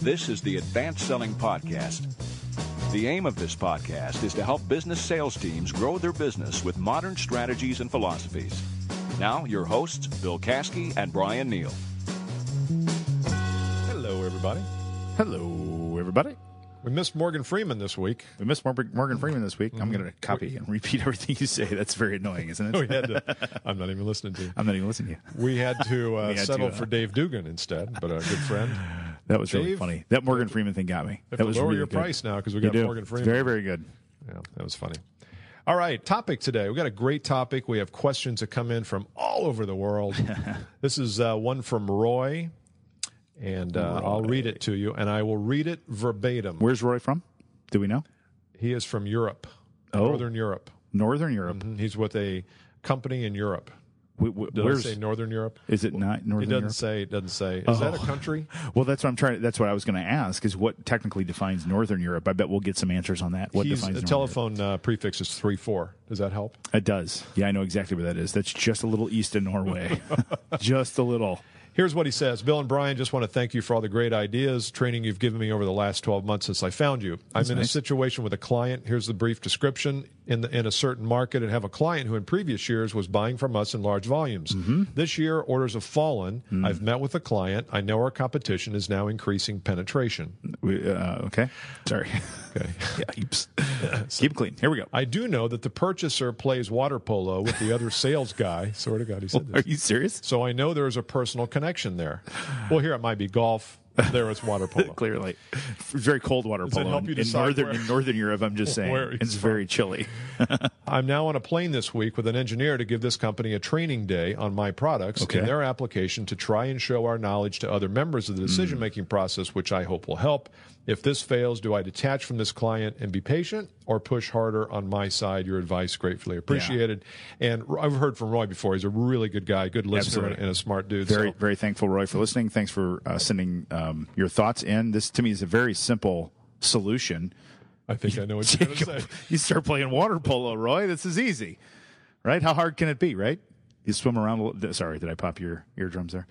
This is the Advanced Selling Podcast. The aim of this podcast is to help business sales teams grow their business with modern strategies and philosophies. Now, your hosts, Bill Caskey and Bryan Neale. Hello, everybody. Hello, everybody. We missed Morgan Freeman this week. We missed Morgan Morgan Freeman this week. I'm going to copy and repeat everything you say. That's very annoying, isn't We it? had to, I'm not even listening to you. I'm not even listening to you. We had to uh, We had settle to, uh, for Dave Dugan instead, but a good friend. That was really funny. That Morgan Freeman thing got me. That was lower really your good. price now because we got. Morgan It's Freeman. very, very good. Yeah, that was funny. All right, topic today. We've got a great topic. We have questions that come in from all over the world. this is uh, one from Roy, and uh, I'll read it to you, and I will read it verbatim. Where's Roy from? Do we know? He is from Europe, Oh. Northern Europe. Northern Europe. He's with a company in Europe. We- Did where's I say Northern Europe? is it not Northern? Europe? It doesn't Europe? say. It doesn't say. Is that a Oh. country? Well, that's what I'm trying. That's what I was going to ask. Is what technically defines Northern Europe? I bet we'll get some answers on that. What He's, defines the Northern Europe? telephone uh, prefix is three four. Does that help? It does. Yeah, I know exactly where that is. That's just a little east of Norway. just a little. Here's what he says Bill and Bryan, just want to thank you for all the great ideas, training you've given me over the last 12 months since I found you. I'm in a situation with a client. Here's the brief description in, the, in a certain market and have a client who in previous years was buying from us in large volumes. Mm-hmm. This year, orders have fallen. Mm. I've met with the client. I know our competition is now increasing penetration. We, uh, okay. Sorry. Okay. yeah. Oops. Keep it clean. Here we go. I do know that the purchaser plays water polo with the other sales guy. Swear to God, he said this. Are you serious? So I know there is a personal connection there. Well, here it might be golf. There it's water polo. Clearly, very cold water it polo. help you in northern where- in northern Europe, I'm just saying, it's very chilly. I'm now on a plane this week with an engineer to give this company a training day on my products Okay. and their application to try and show our knowledge to other members of the hmm. decision making process, which I hope will help. If this fails, do I detach from this client and be patient or push harder on my side? Your advice gratefully appreciated. And I've heard from Roy before. He's a really good guy, good listener, Absolutely. and a smart dude. Very So- very thankful, Roy, for listening. Thanks for uh, sending um, your thoughts in. This to me is a very simple solution. I think I know what you're going to say. you start playing water polo, Roy. This is easy, right? How hard can it be, right? You swim around. a little- Sorry, did I pop your eardrums there?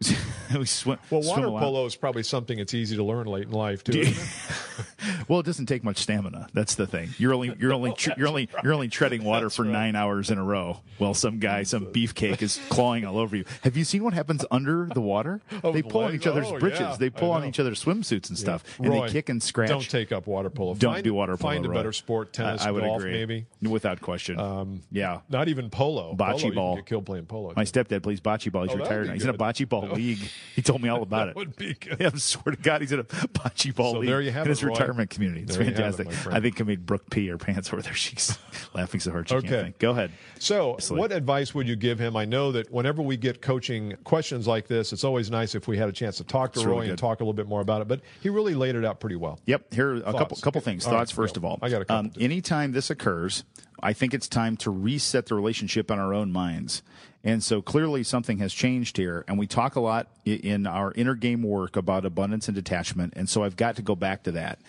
we swim. Well, water polo is probably something that's easy to learn late in life, too. isn't it? Well, it doesn't take much stamina. That's the thing. You're only you're only tr- you're only you're only treading water for nine hours in a row, while some guy, some beefcake, is clawing all over you. Have you seen what happens under the water? Oh, they pull on each other's Oh, britches. yeah, they pull on each other's swimsuits and stuff, and Roy, they kick and scratch. Don't take up water polo. Don't find, do water polo. Find a Roy. better sport, tennis, I, I would golf, agree. maybe. without question. Um, yeah. Not even polo. Bocce polo, you ball. get killed playing polo. My stepdad plays bocce ball. He's Oh, retired now. He's in a bocce ball league. He told me all about it. would be good. I swear to God, he's in a bocce ball So league there you have it, his. Retirement community. It's There have it, fantastic. I think I made Brooke pee her pants over there. She's laughing so hard she Okay. can't think. Go ahead. So, Absolutely. what advice would you give him? I know that whenever we get coaching questions like this, it's always nice if we had a chance to talk to It's Roy really and talk a little bit more about it. But he really laid it out pretty well. Yep. Here are a couple Thoughts? couple things. All right, Thoughts first go. of all. I got a couple Um, anytime this occurs, I think it's time to reset the relationship in our own minds. And so clearly something has changed here. And we talk a lot in our inner game work about abundance and detachment. And so I've got to go back to that.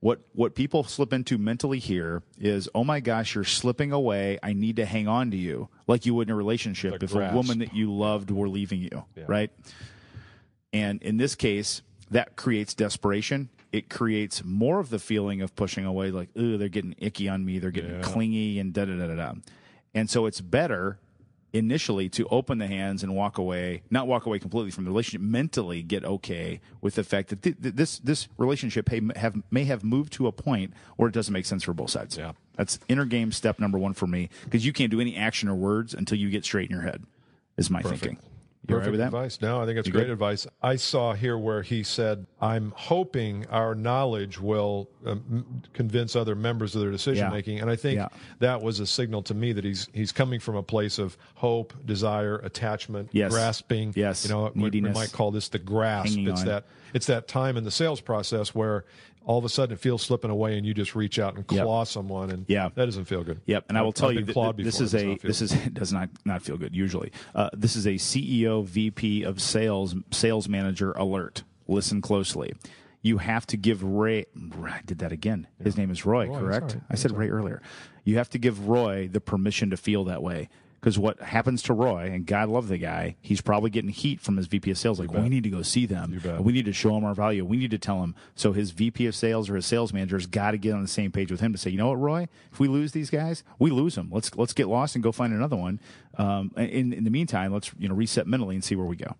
What what people slip into mentally here is, oh my gosh, you're slipping away. I need to hang on to you, like you would in a relationship if grasp. a woman that you loved were leaving you, right? And in this case, that creates desperation. It creates more of the feeling of pushing away, like, ooh, they're getting icky on me, they're getting clingy, and da da da da. And so it's better initially to open the hands and walk away, not walk away completely from the relationship, mentally get okay with the fact that th- th- this this relationship may have may have moved to a point where it doesn't make sense for both sides. Yeah. That's inner game step number one for me because you can't do any action or words until you get straight in your head. Is my thinking. You all right Perfect with that? advice. No, I think it's You great good? advice. I saw here where he said, "I'm hoping our knowledge will um, convince other members of their decision Yeah. making," and I think Yeah. that was a signal to me that he's he's coming from a place of hope, desire, attachment, Yes. grasping. Yes. you know, we, we might call this the grasp. Hanging it's on. that it's that time in the sales process where all of a sudden it feels slipping away, and you just reach out and Yep. claw someone, and Yeah. that doesn't feel good. Yep, and I will tell you been that clawed th- this is a this is it does not not feel good usually. Uh, this is a CEO VP of sales sales manager alert. Listen closely. You have to give Ray. I did that again. His name is Roy, Roy, correct? right. I said Ray earlier. You have to give Roy the permission to feel that way. Because what happens to Roy, and God love the guy, he's probably getting heat from his VP of sales. Like, well, we need to go see them. We need to show them our value. We need to tell them. So his VP of sales or his sales manager's got to get on the same page with him to say, you know what, Roy, if we lose these guys, we lose them. Let's let's get lost and go find another one. Um, in in the meantime, let's you know reset mentally and see where we go.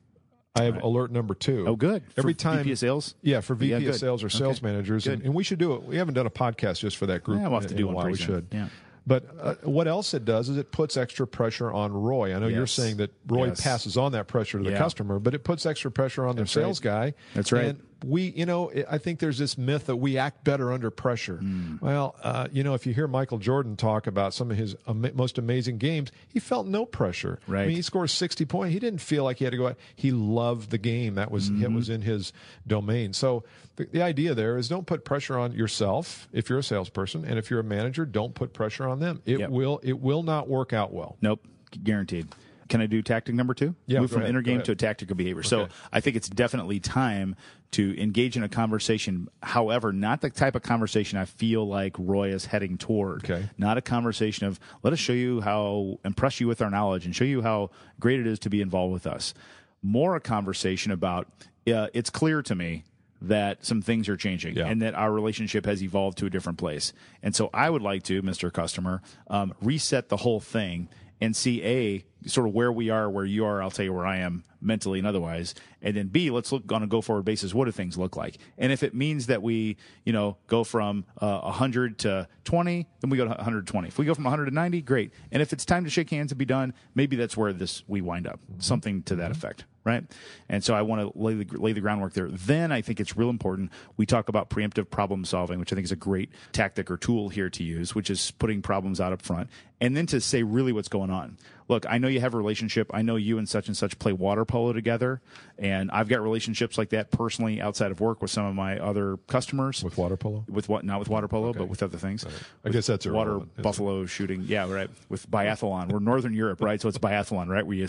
I have alert number two. Oh, good. Every For time VP of sales? Yeah, for VP Yeah, of sales or sales Okay. managers, and, and we should do it. We haven't done a podcast just for that group. Yeah, we'll have to do one. We should. Yeah. But uh, what else it does is it puts extra pressure on Roy. I know you're saying that Roy Yes. passes on that pressure to the Yeah. customer, but it puts extra pressure on That's their right. sales guy. That's right. And we, you know, I think there's this myth that we act better under pressure. Hmm. Well, uh, you know, if you hear Michael Jordan talk about some of his ama- most amazing games, he felt no pressure. I Right. mean, he scores 60 points. He didn't feel like he had to go out. He loved the game. That was Mm-hmm. it was in his domain. So the, the idea there is don't put pressure on yourself if you're a salesperson, and if you're a manager, don't put pressure on them. It Yep. will it will not work out well. Nope, guaranteed. Can I do tactic number two? Yeah, Move from ahead, inner game to tactical behavior. So I think it's definitely time to engage in a conversation. However, not the type of conversation I feel like Roy is heading toward. Okay. Not a conversation of let us show you how impress you with our knowledge and show you how great it is to be involved with us. More a conversation about uh, it's clear to me that some things are changing Yeah. and that our relationship has evolved to a different place. And so I would like to, Mr. Customer, um, reset the whole thing and see A, sort of where we are, where you are, I'll tell you where I am mentally and otherwise. And then B, let's look on a go forward basis. What do things look like? And if it means that we, you know, go from uh, 100 to 20, then we go to 120. If we go from 100 to 90, great. And if it's time to shake hands and be done, maybe that's where this we wind up. Something to that effect right? And so I want to lay the, lay the groundwork there. Then I think it's real important. We talk about preemptive problem solving, which I think is a great tactic or tool here to use, which is putting problems out up front. And then to say really what's going on. Look, I know you have a relationship. I know you and such and such play water polo together. And I've got relationships like that personally outside of work with some of my other customers. With water polo? With what? Not with water polo, but with other things. I guess that's water irrelevant, isn't it? buffalo shooting. Yeah, right. With biathlon, we're Northern Europe, right? So it's biathlon, right? Where you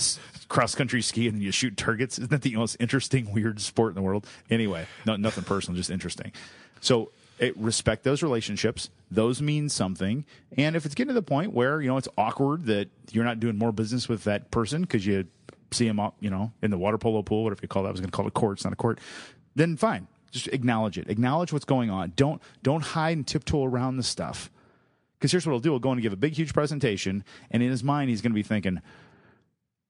cross country ski and you shoot targets. Isn't that the most interesting, weird sport in the world? Anyway, no, nothing personal, just interesting. So it, respect those relationships. Those mean something. And if it's getting to the point where you know it's awkward that you're not doing more business with that person because you see him up, you know, in the water polo pool, whatever you call that. I was going to call it a court. It's not a court. Then fine. Just acknowledge it. Acknowledge what's going on. Don't don't hide and tiptoe around the stuff. Because here's what he'll do: he'll go and give a big, huge presentation, and in his mind, he's going to be thinking,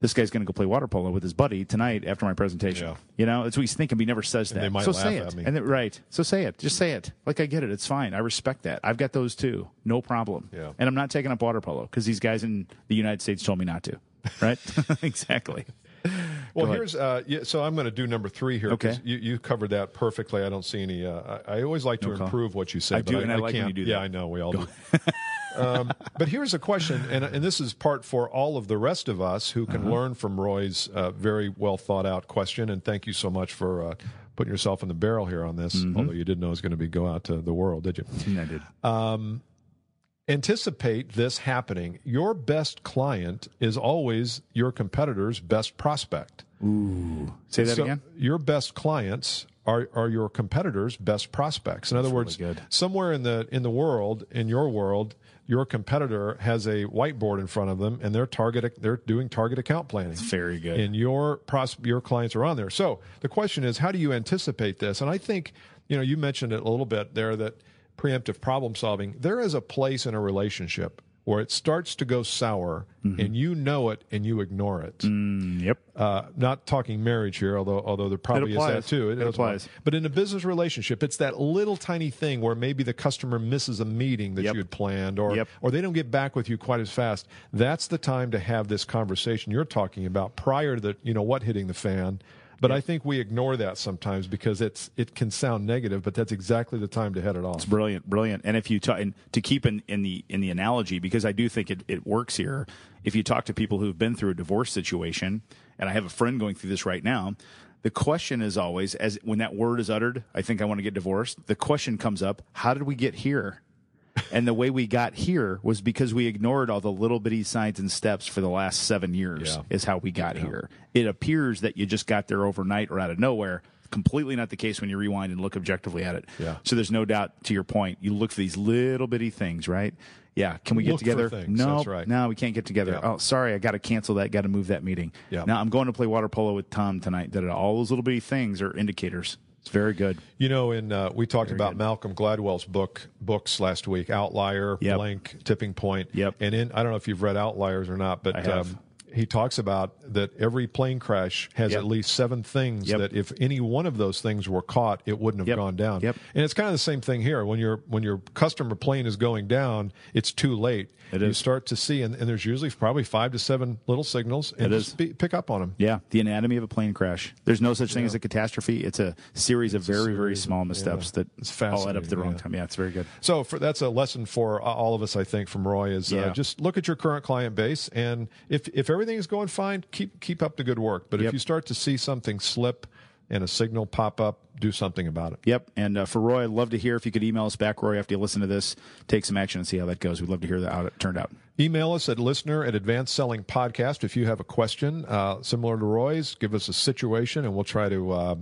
"This guy's going to go play water polo with his buddy tonight after my presentation." Yeah. You know, that's what he's thinking. But he never says that. they might so laugh say at it. me. And then, right. So say it. Just say it. Like I get it. It's fine. I respect that. I've got those too. No problem. Yeah. And I'm not taking up water polo because these guys in the United States told me not to. Right. exactly. Well, here's uh, yeah, so I'm going to do number three here. Okay. you, you covered that perfectly. I don't see any. Uh, I, I always like to No improve what you say. I do, and I like can't. you do Yeah. I know we all do. um, but here's a question, and and this is part for all of the rest of us who Uh-huh. can learn from Roy's uh, very well thought out question. And thank you so much for uh, putting yourself in the barrel here on this. Mm-hmm. Although you didn't know it was going to be go out to the world, did you? I did. anticipate this happening. Your best client is always your competitor's best prospect. Ooh, Say that So again. Your best clients are, are your competitors' best prospects. In other words, really somewhere in the in the world, in your world, your competitor has a whiteboard in front of them, and they're target they're doing target account planning. Very good. And your pros, your clients are on there. So the question is, how do you anticipate this? And I think you know you mentioned it a little bit there that preemptive problem solving. There is a place in a relationship where it starts to go sour, Mm-hmm. and you know it, and you ignore it. yep. Uh, not talking marriage here, although although there probably is that too. It apply. applies. But in a business relationship, it's that little tiny thing where maybe the customer misses a meeting that Yep. you had planned, or Yep. or they don't get back with you quite as fast. That's the time to have this conversation you're talking about prior to the you know what hitting the fan. But I think we ignore that sometimes because it's it can sound negative, but that's exactly the time to head it off. It's brilliant, brilliant. And if you talk, and to keep in, in the in the analogy, because I do think it, it works here. If you talk to people who've been through a divorce situation, and I have a friend going through this right now, the question is always, as when that word is uttered, I think I want to get divorced. The question comes up: How did we get here? And the way we got here was because we ignored all the little bitty signs and steps for the last seven years. Yeah. Is how we got here. It appears that you just got there overnight or out of nowhere. Completely not the case when you rewind and look objectively at it. Yeah. So there's no doubt to your point. You look for these little bitty things, right? Yeah, can we get Look together? No, right. no, we can't get together. Yeah. Oh, sorry, I got to cancel that. Got to move that meeting. Yeah. Now I'm going to play water polo with Tom tonight. That all those little bitty things are indicators. It's very good. You know, in uh, we talked about Malcolm Gladwell's book books last week, Outlier, Yep. Blink, Tipping Point. Yep. And in I don't know if you've read Outliers or not, but I have. Um, he talks about that every plane crash has Yep. at least seven things Yep. that if any one of those things were caught, it wouldn't have Yep. gone down. Yep. And it's kind of the same thing here. When your when your customer plane is going down, it's too late. It you is. start to see, and, and there's usually probably five to seven little signals, and It just is. be, pick up on them. Yeah, the anatomy of a plane crash. There's no such thing as a catastrophe. It's a series of very, very small missteps yeah. that It's all add up the wrong yeah. time. Yeah, it's very good. So for, that's a lesson for all of us, I think, from Roy is uh, just look at your current client base, and if if everything is going fine, keep keep up the good work. But Yep. if you start to see something slip and a signal pop up, do something about it. Yep. And uh, for Roy, I'd love to hear if you could email us back, Roy, after you listen to this. Take some action and see how that goes. We'd love to hear that, how it turned out. Email us at listener at advanced selling podcast if you have a question uh, similar to Roy's. Give us a situation, and we'll try to. Uh,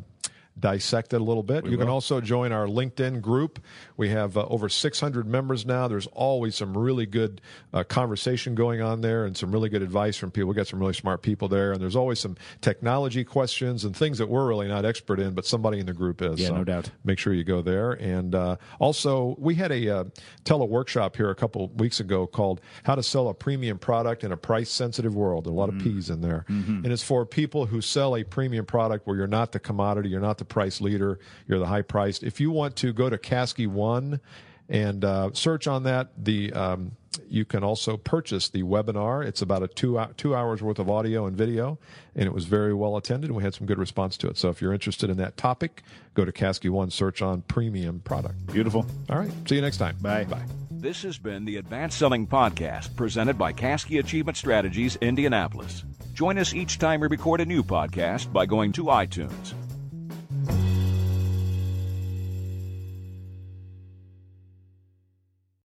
Dissect it a little bit. you can also join our LinkedIn group. We have uh, over 600 members now. There's always some really good uh, conversation going on there and some really good advice from people. We got some really smart people there, and there's always some technology questions and things that we're really not expert in, but somebody in the group is. Yeah, no doubt. make sure you go there. And uh, also, we had a uh, tele workshop here a couple weeks ago called "How to Sell a Premium Product in a Price Sensitive World." A lot of P's in there, and it's for people who sell a premium product where you're not the commodity, you're not the price leader, you're the high priced. If you want to go to Caskey One and uh, search on that, the um, you can also purchase the webinar. It's about a two hou- two hours worth of audio and video, and it was very well attended. and We had some good response to it. So if you're interested in that topic, go to Caskey One, search on premium product. Beautiful. All right. See you next time. Bye. Bye. This has been the Advanced Selling Podcast presented by Caskey Achievement Strategies, Indianapolis. Join us each time we record a new podcast by going to iTunes,